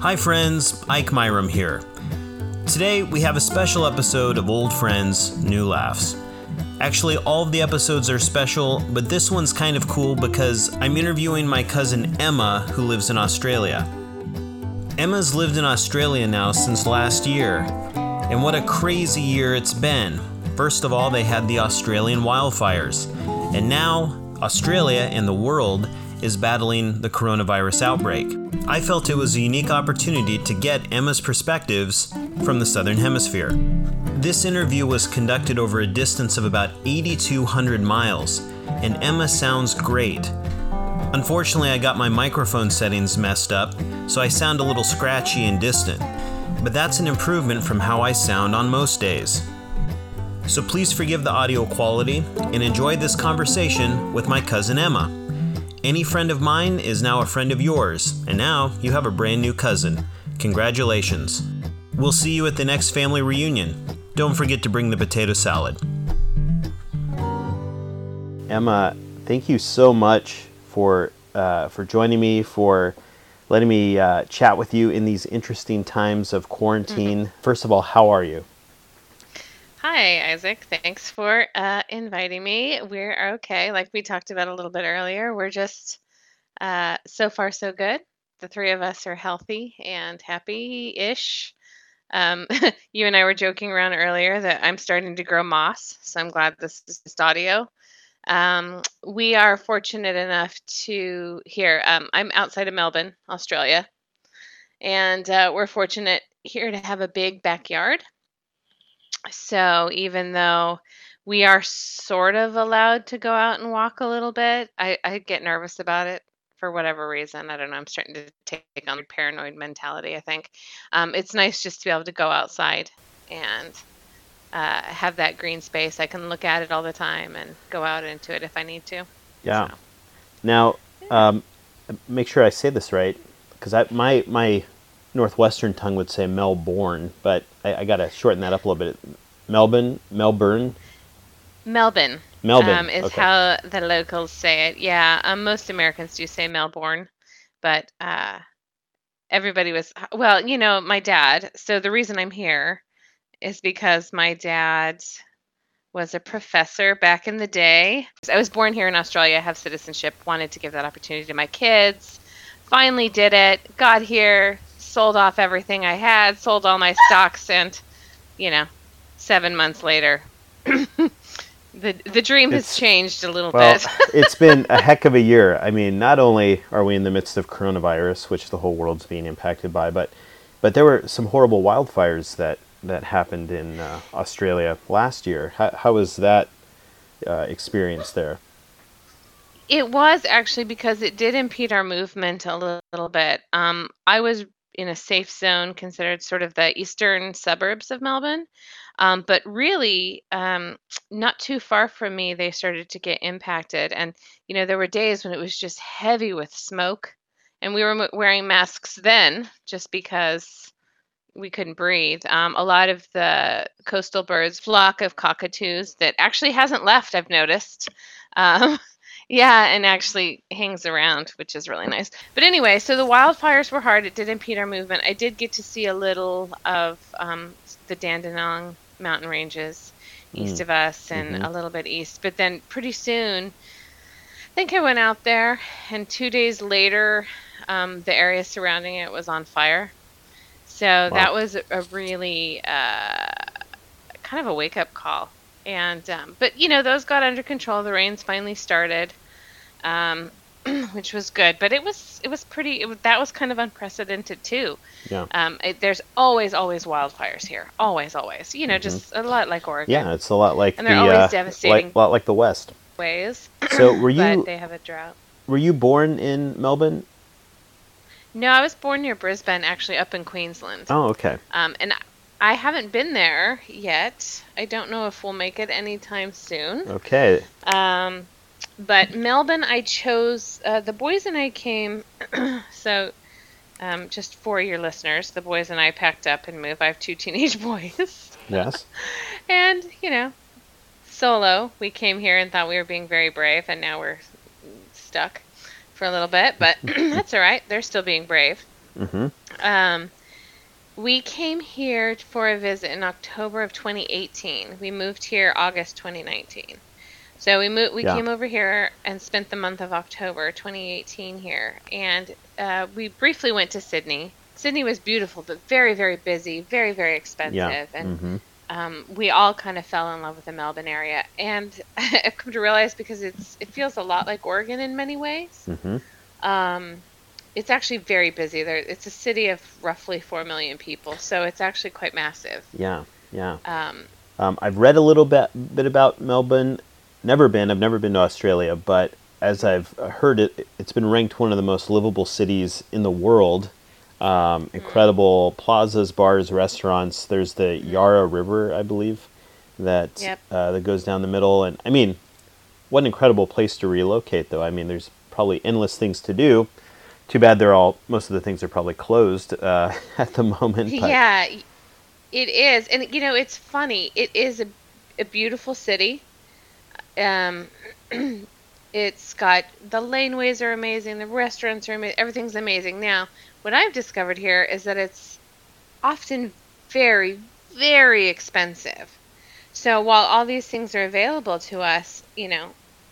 Hi, friends. Ike Myram here. Today, we have a special episode of Old Friends, New Laughs. Actually, all of the episodes are special, but this one's kind of cool because I'm interviewing my cousin Emma, who lives in Australia. Emma's lived in Australia now since last year, and what a crazy year it's been. First of all, they had the Australian wildfires, and now Australia and the world is battling the coronavirus outbreak. I felt it was a unique opportunity to get Emma's perspectives from the Southern Hemisphere. This interview was conducted over a distance of about 8,200 miles, and Emma sounds great. Unfortunately, I got my microphone settings messed up, so I sound a little scratchy and distant. But that's an improvement from how I sound on most days. So please forgive the audio quality and enjoy this conversation with my cousin Emma. Any friend of mine is now a friend of yours, and now you have a brand new cousin. Congratulations. We'll see you at the next family reunion. Don't forget to bring the potato salad. Emma, thank you so much for uh, for joining me for letting me uh, chat with you in these interesting times of quarantine. Mm-hmm. First of all, how are you? Hi, Isaac. Thanks for uh, inviting me. We're okay. Like we talked about a little bit earlier, we're just uh, so far so good. The three of us are healthy and happy ish. Um, you and I were joking around earlier that I'm starting to grow moss, so I'm glad this is just audio. Um, we are fortunate enough to here. Um, I'm outside of Melbourne, Australia, and uh, we're fortunate here to have a big backyard. So even though we are sort of allowed to go out and walk a little bit, I, I get nervous about it for whatever reason. I don't know. I'm starting to take on the paranoid mentality. I think um, it's nice just to be able to go outside and uh, have that green space. I can look at it all the time and go out into it if I need to. Yeah. So. Now, um, make sure I say this right, because my my northwestern tongue would say Melbourne, but I, I got to shorten that up a little bit. Melbourne, Melbourne. Melbourne. Melbourne um, is okay. how the locals say it. Yeah, um, most Americans do say Melbourne, but uh, everybody was well. You know, my dad. So the reason I'm here is because my dad was a professor back in the day. I was born here in Australia. I have citizenship. Wanted to give that opportunity to my kids. Finally did it. Got here. Sold off everything I had. Sold all my stocks, and you know, seven months later. The the dream it's, has changed a little well, bit. it's been a heck of a year. I mean, not only are we in the midst of coronavirus, which the whole world's being impacted by, but but there were some horrible wildfires that that happened in uh, Australia last year. How, how was that uh, experience there? It was actually because it did impede our movement a little, little bit. Um, I was in a safe zone, considered sort of the eastern suburbs of Melbourne. Um, but really, um, not too far from me, they started to get impacted. And, you know, there were days when it was just heavy with smoke. And we were wearing masks then just because we couldn't breathe. Um, a lot of the coastal birds, flock of cockatoos that actually hasn't left, I've noticed. Yeah, and actually hangs around, which is really nice. But anyway, so the wildfires were hard. It did impede our movement. I did get to see a little of um, the Dandenong mountain ranges east mm. of us and mm-hmm. a little bit east. But then pretty soon, I think I went out there, and two days later, um, the area surrounding it was on fire. So wow. that was a really uh, kind of a wake up call. And um, but you know those got under control. The rains finally started. Um, which was good. But it was it was pretty. It was, that was kind of unprecedented too. Yeah. Um, it, there's always always wildfires here. Always always. You know, mm-hmm. just a lot like Oregon. Yeah, it's a lot like and they're the, always uh, devastating. Like, a lot like the West. Ways. So were you? they have a drought. Were you born in Melbourne? No, I was born near Brisbane, actually up in Queensland. Oh, okay. Um, and I haven't been there yet. I don't know if we'll make it anytime soon. Okay. Um, but Melbourne, I chose. Uh, the boys and I came. so, um, just for your listeners, the boys and I packed up and moved. I have two teenage boys. Yes. and you know, solo. We came here and thought we were being very brave, and now we're stuck for a little bit. But that's all right. They're still being brave. Mm-hmm. Um, we came here for a visit in October of 2018. We moved here August 2019. So we moved. We Yeah. came over here and spent the month of October 2018 here, and uh, we briefly went to Sydney. Sydney was beautiful, but very, very busy, very, very expensive, Yeah. and hmm um, we all kind of fell in love with the Melbourne area. And I've come to realize because it's it feels a lot like Oregon in many ways. hmm Um, it's actually very busy. There, it's a city of roughly four million people, so it's actually quite massive. Yeah. Yeah. Um, Um, I've read a little bit bit about Melbourne. Never been. I've never been to Australia, but as I've heard it, it's been ranked one of the most livable cities in the world. Um, incredible plazas, bars, restaurants. There's the Yarra River, I believe, that Yep. uh, that goes down the middle. And I mean, what an incredible place to relocate, though. I mean, there's probably endless things to do. Too bad they're all. Most of the things are probably closed uh, at the moment. But, yeah, it is, and you know, it's funny. It is a, a beautiful city. Um, it's got the laneways are amazing, the restaurants are amazing, everything's amazing. Now, what I've discovered here is that it's often very, very expensive. So while all these things are available to us, you know,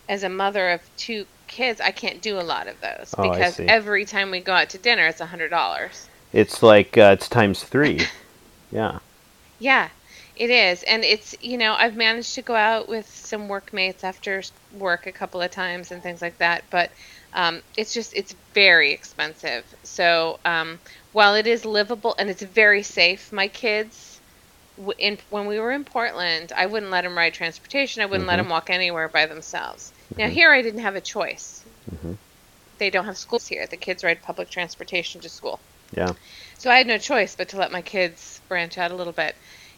as a mother of two kids, I can't do a lot of those Oh, because every time we go out to dinner, it's a hundred dollars. It's like uh, it's times three. Yeah. Yeah, it is. And it's, you know, I've managed to go out with some workmates after work a couple of times and things like that, but um, it's just, it's very expensive. So um, while it is livable and it's very safe, my kids, in, when we were in Portland, I wouldn't let them ride transportation. I wouldn't let Mhm. them walk anywhere by themselves. Now, here I didn't have a choice. Mhm. They don't have schools here. The kids ride public transportation to school. Yeah. So I had no choice but to let my kids branch out a little bit.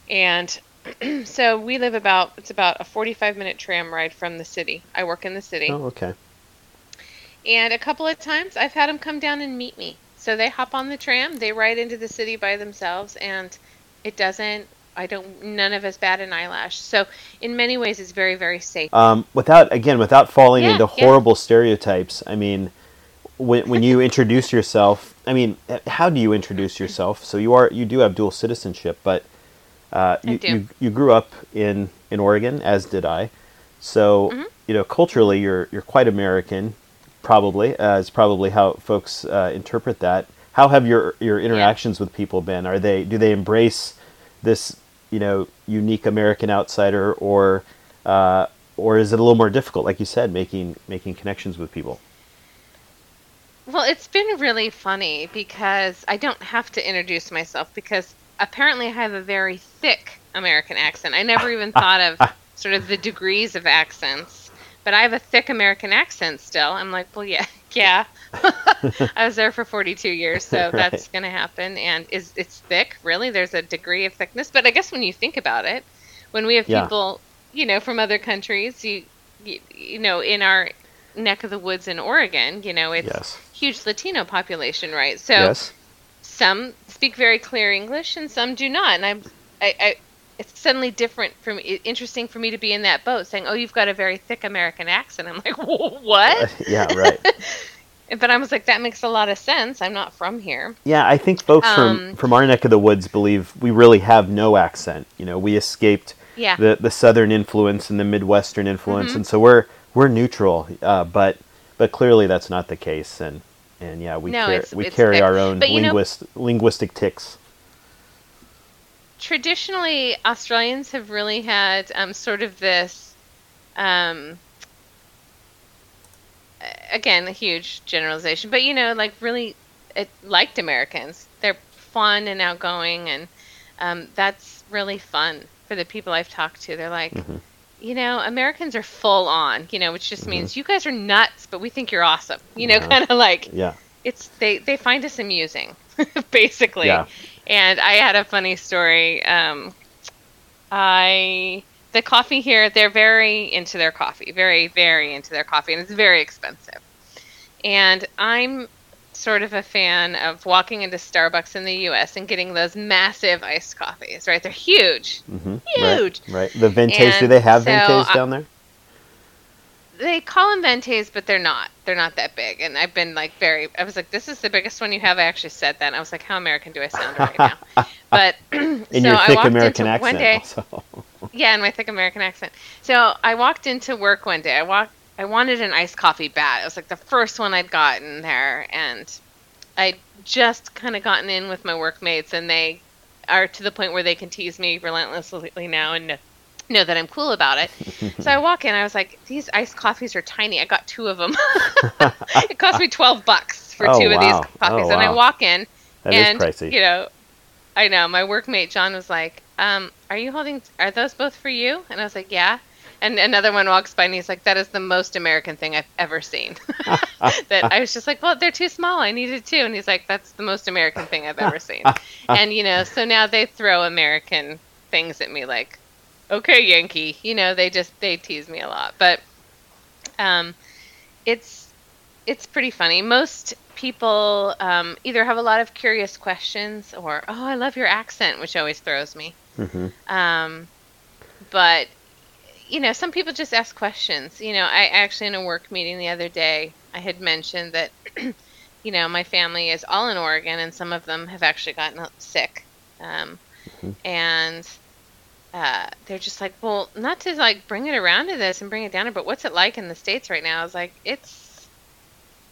And so we live about it's about a 45 minute tram ride from the city. I work in the city. Oh, okay. And a couple of times I've had them come down and meet me. So they hop on the tram, they ride into the city by themselves and it doesn't I don't none of us bat an eyelash. So in many ways it's very very safe. Um, without again, without falling Yeah, into yeah. horrible stereotypes. I mean, when when you introduce yourself, I mean, how do you introduce yourself? So you are you do have dual citizenship, but uh, you, you you grew up in in Oregon, as did I. So Mm-hmm. you know, culturally, you're you're quite American, probably. Uh, is probably how folks uh, interpret that. How have your your interactions with people been? Are they do they embrace this you know unique American outsider, or uh, or is it a little more difficult, like you said, making making connections with people? Well, it's been really funny because I don't have to introduce myself because apparently I have a very thick American accent. I never even thought of sort of the degrees of accents, but I have a thick American accent still. I'm like, well, yeah, yeah. I was there for 42 years, so that's going to happen. And is it's thick? Really? There's a degree of thickness, but I guess when you think about it, when we have Yeah. people, you know, from other countries, you, you, you know, in our neck of the woods in Oregon, you know, it's Yes. huge Latino population, right? So yes. some speak very clear English and some do not. And I'm, I, I, it's suddenly different from interesting for me to be in that boat, saying, "Oh, you've got a very thick American accent." I'm like, "What?" yeah. Right. But I was like, "That makes a lot of sense. I'm not from here." Yeah, I think folks from, Um, from our neck of the woods believe we really have no accent. You know, we escaped Yeah. the, the southern influence and the midwestern influence, Mhm. and so we're we're neutral. Uh, but but clearly that's not the case, and and yeah, we No, car- it's- we it's carry our own But you know- linguistic tics. Traditionally Australians have really had um, sort of this um, again a huge generalization but you know like really it, liked Americans they're fun and outgoing and um, that's really fun for the people I've talked to they're like Mm-hmm. you know Americans are full on you know which just means you guys are nuts but we think you're awesome you know kind of like Yeah. it's they they find us amusing basically Yeah. And i had a funny story um i the coffee here they're very into their coffee very very into their coffee and it's very expensive and i'm sort of a fan of walking into starbucks in the us and getting those massive iced coffees right they're huge mm-hmm. Huge. Right. right. The vintage. do they have so vintage down there? they call them ventés, but they're not. They're not that big. And I've been like very. I was like, this is the biggest one you have. I actually said that. And I was like, how American do I sound right now? But In so your I walked American into accent. one day. also. Yeah, in my thick American accent. So I walked into work one day. I walked. I wanted an iced coffee bad. It was like the first one I'd gotten there, and I just kind of gotten in with my workmates, and they are to the point where they can tease me relentlessly now and know, that I'm cool about it. so I walk in. I was like, these iced coffees are tiny. I got two of them. it cost me twelve bucks for Oh, two of these coffees, Oh, and I walk in, That and you know, I know my workmate John was like, um, "Are you holding? Are those both for you?" And I was like, "Yeah." And another one walks by and he's like, "That is the most American thing I've ever seen." that I was just like, "Well, they're too small. I needed two." And he's like, "That's the most American thing I've ever seen." and you know, so now they throw American things at me like, "Okay, Yankee." You know, they just they tease me a lot, but um, it's it's pretty funny. Most people um, either have a lot of curious questions or, "Oh, I love your accent," which always throws me. hmm Um, but you know, some people just ask questions. You know, I actually in a work meeting the other day, I had mentioned that you know my family is all in Oregon, and some of them have actually gotten sick, um, Mhm. and uh, they're just like, well, not to like bring it around to this and bring it down, but what's it like in the states right now? I was like, it's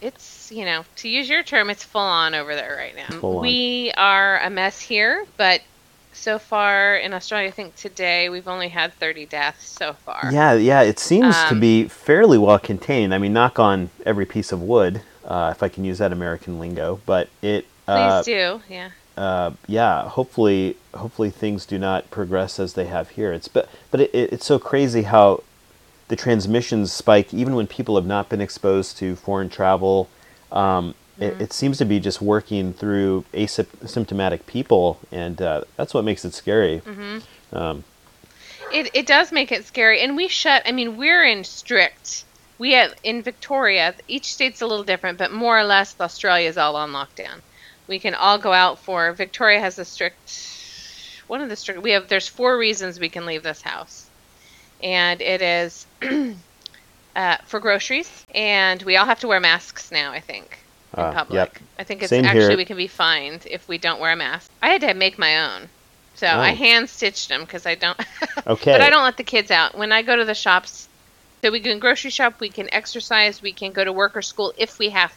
it's you know to use your term it's full on over there right now Full on. we are a mess here but so far in australia i think today we've only had 30 deaths so far Yeah, yeah. It seems to Um, be fairly well contained. I mean, knock on every piece of wood, uh, if I can use that American lingo. But it, please uh, do yeah uh, yeah. Hopefully, hopefully things do not progress as they have here. It's but but it, it, it's so crazy how the transmissions spike even when people have not been exposed to foreign travel. Um, Mm-hmm. it, it seems to be just working through asymptomatic people, and uh, that's what makes it scary. Mm-hmm. Um, It, it does make it scary, and we shut. I mean, we're in strict. We have in Victoria. Each state's a little different, but more or less, Australia is all on lockdown. We can all go out for. Victoria has a strict. One of the strict. We have. There's four reasons we can leave this house, and it is uh, for groceries, and we all have to wear masks now. I think in Uh, public. yep. I think it's Same actually here. we can be fined if we don't wear a mask. I had to make my own. So Oh. I hand stitched them because I don't. Okay. but I don't let the kids out when I go to the shops. So we can grocery shop, we can exercise, we can go to work or school if we have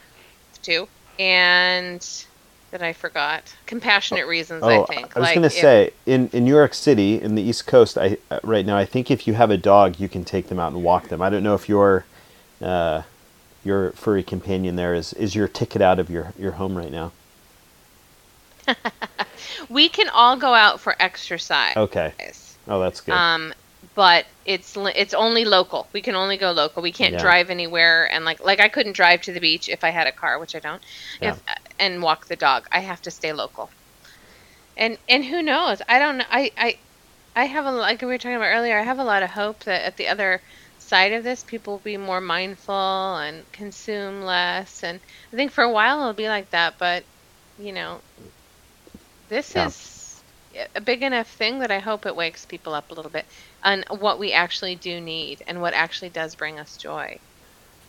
to. And that I forgot compassionate reasons. Oh, I think. I was Like, going to if- say in, in New York City, in the East Coast, I uh, right now, I think if you have a dog, you can take them out and walk them. I don't know if your uh, your furry companion there is is your ticket out of your your home right now. we can all go out for exercise. Okay. Oh, that's good. Um, but it's it's only local. We can only go local. We can't Yeah. drive anywhere, and like like I couldn't drive to the beach if I had a car, which I don't, Yeah. if and walk the dog. I have to stay local. And and who knows? I don't know. I I I have a like we were talking about earlier. I have a lot of hope that at the other side of this, people will be more mindful and consume less. And I think for a while it'll be like that, but you know, this Yeah. is a big enough thing that I hope it wakes people up a little bit on what we actually do need and what actually does bring us joy.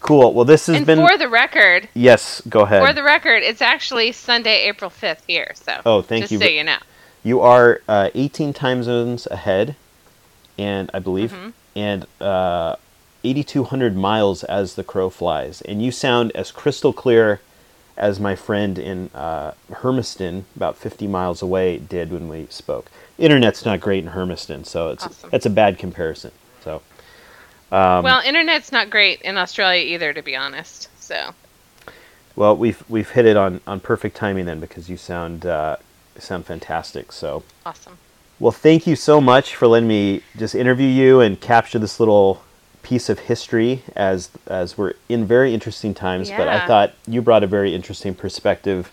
Cool. Well, this has and been for the record, yes. Go ahead. for the record, it's actually Sunday, April 5th here. So Oh, thank just you so you know. You are uh, 18 time zones ahead, and I believe, Mhm. and uh, 8,200 miles as the crow flies. And you sound as crystal clear as my friend in uh, Hermiston, about 50 miles away, did when we spoke. Internet's not great in Hermiston, so it's Awesome. that's a bad comparison. Um, well, internet's not great in Australia either, to be honest. So well, we've we've hit it on, on perfect timing then because you sound uh, sound fantastic. So. awesome. Well, thank you so much for letting me just interview you and capture this little piece of history as as we're in very interesting times. But I thought you brought a very interesting perspective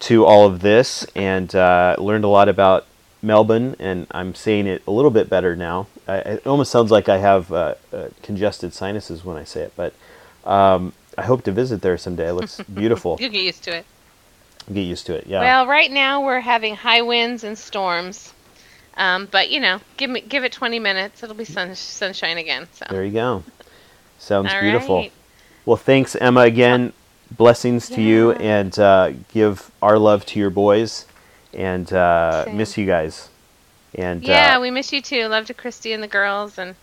to all of this and uh, learned a lot about Melbourne. And I'm saying it a little bit better now. I, it almost sounds like I have uh, uh, congested sinuses when I say it, but. Um, I hope to visit there someday. It looks beautiful. You get used to it. Get used to it. Yeah. Well, right now we're having high winds and storms. Um, but you know, give me give it 20 minutes, it'll be sun, sunshine again. So There you go. Sounds All beautiful. right. Well, thanks, Emma, again. Blessings to you, and uh, give our love to your boys, and uh, miss you guys. And Yeah, uh, we miss you too. Love to Christy and the girls and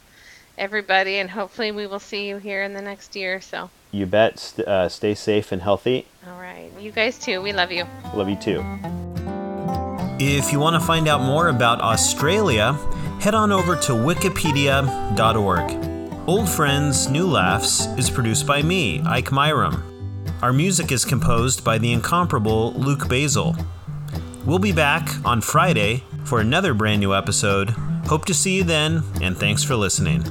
everybody, and hopefully we will see you here in the next year. or So, you bet. St- uh, stay safe and healthy. all right, you guys too. We love you. Love you too. If you want to find out more about Australia, head on over to wikipedia.org. Old Friends, New Laughs is produced by me, Ike Myram. Our music is composed by the incomparable Luke Basil. We'll be back on Friday for another brand new episode. Hope to see you then, and thanks for listening.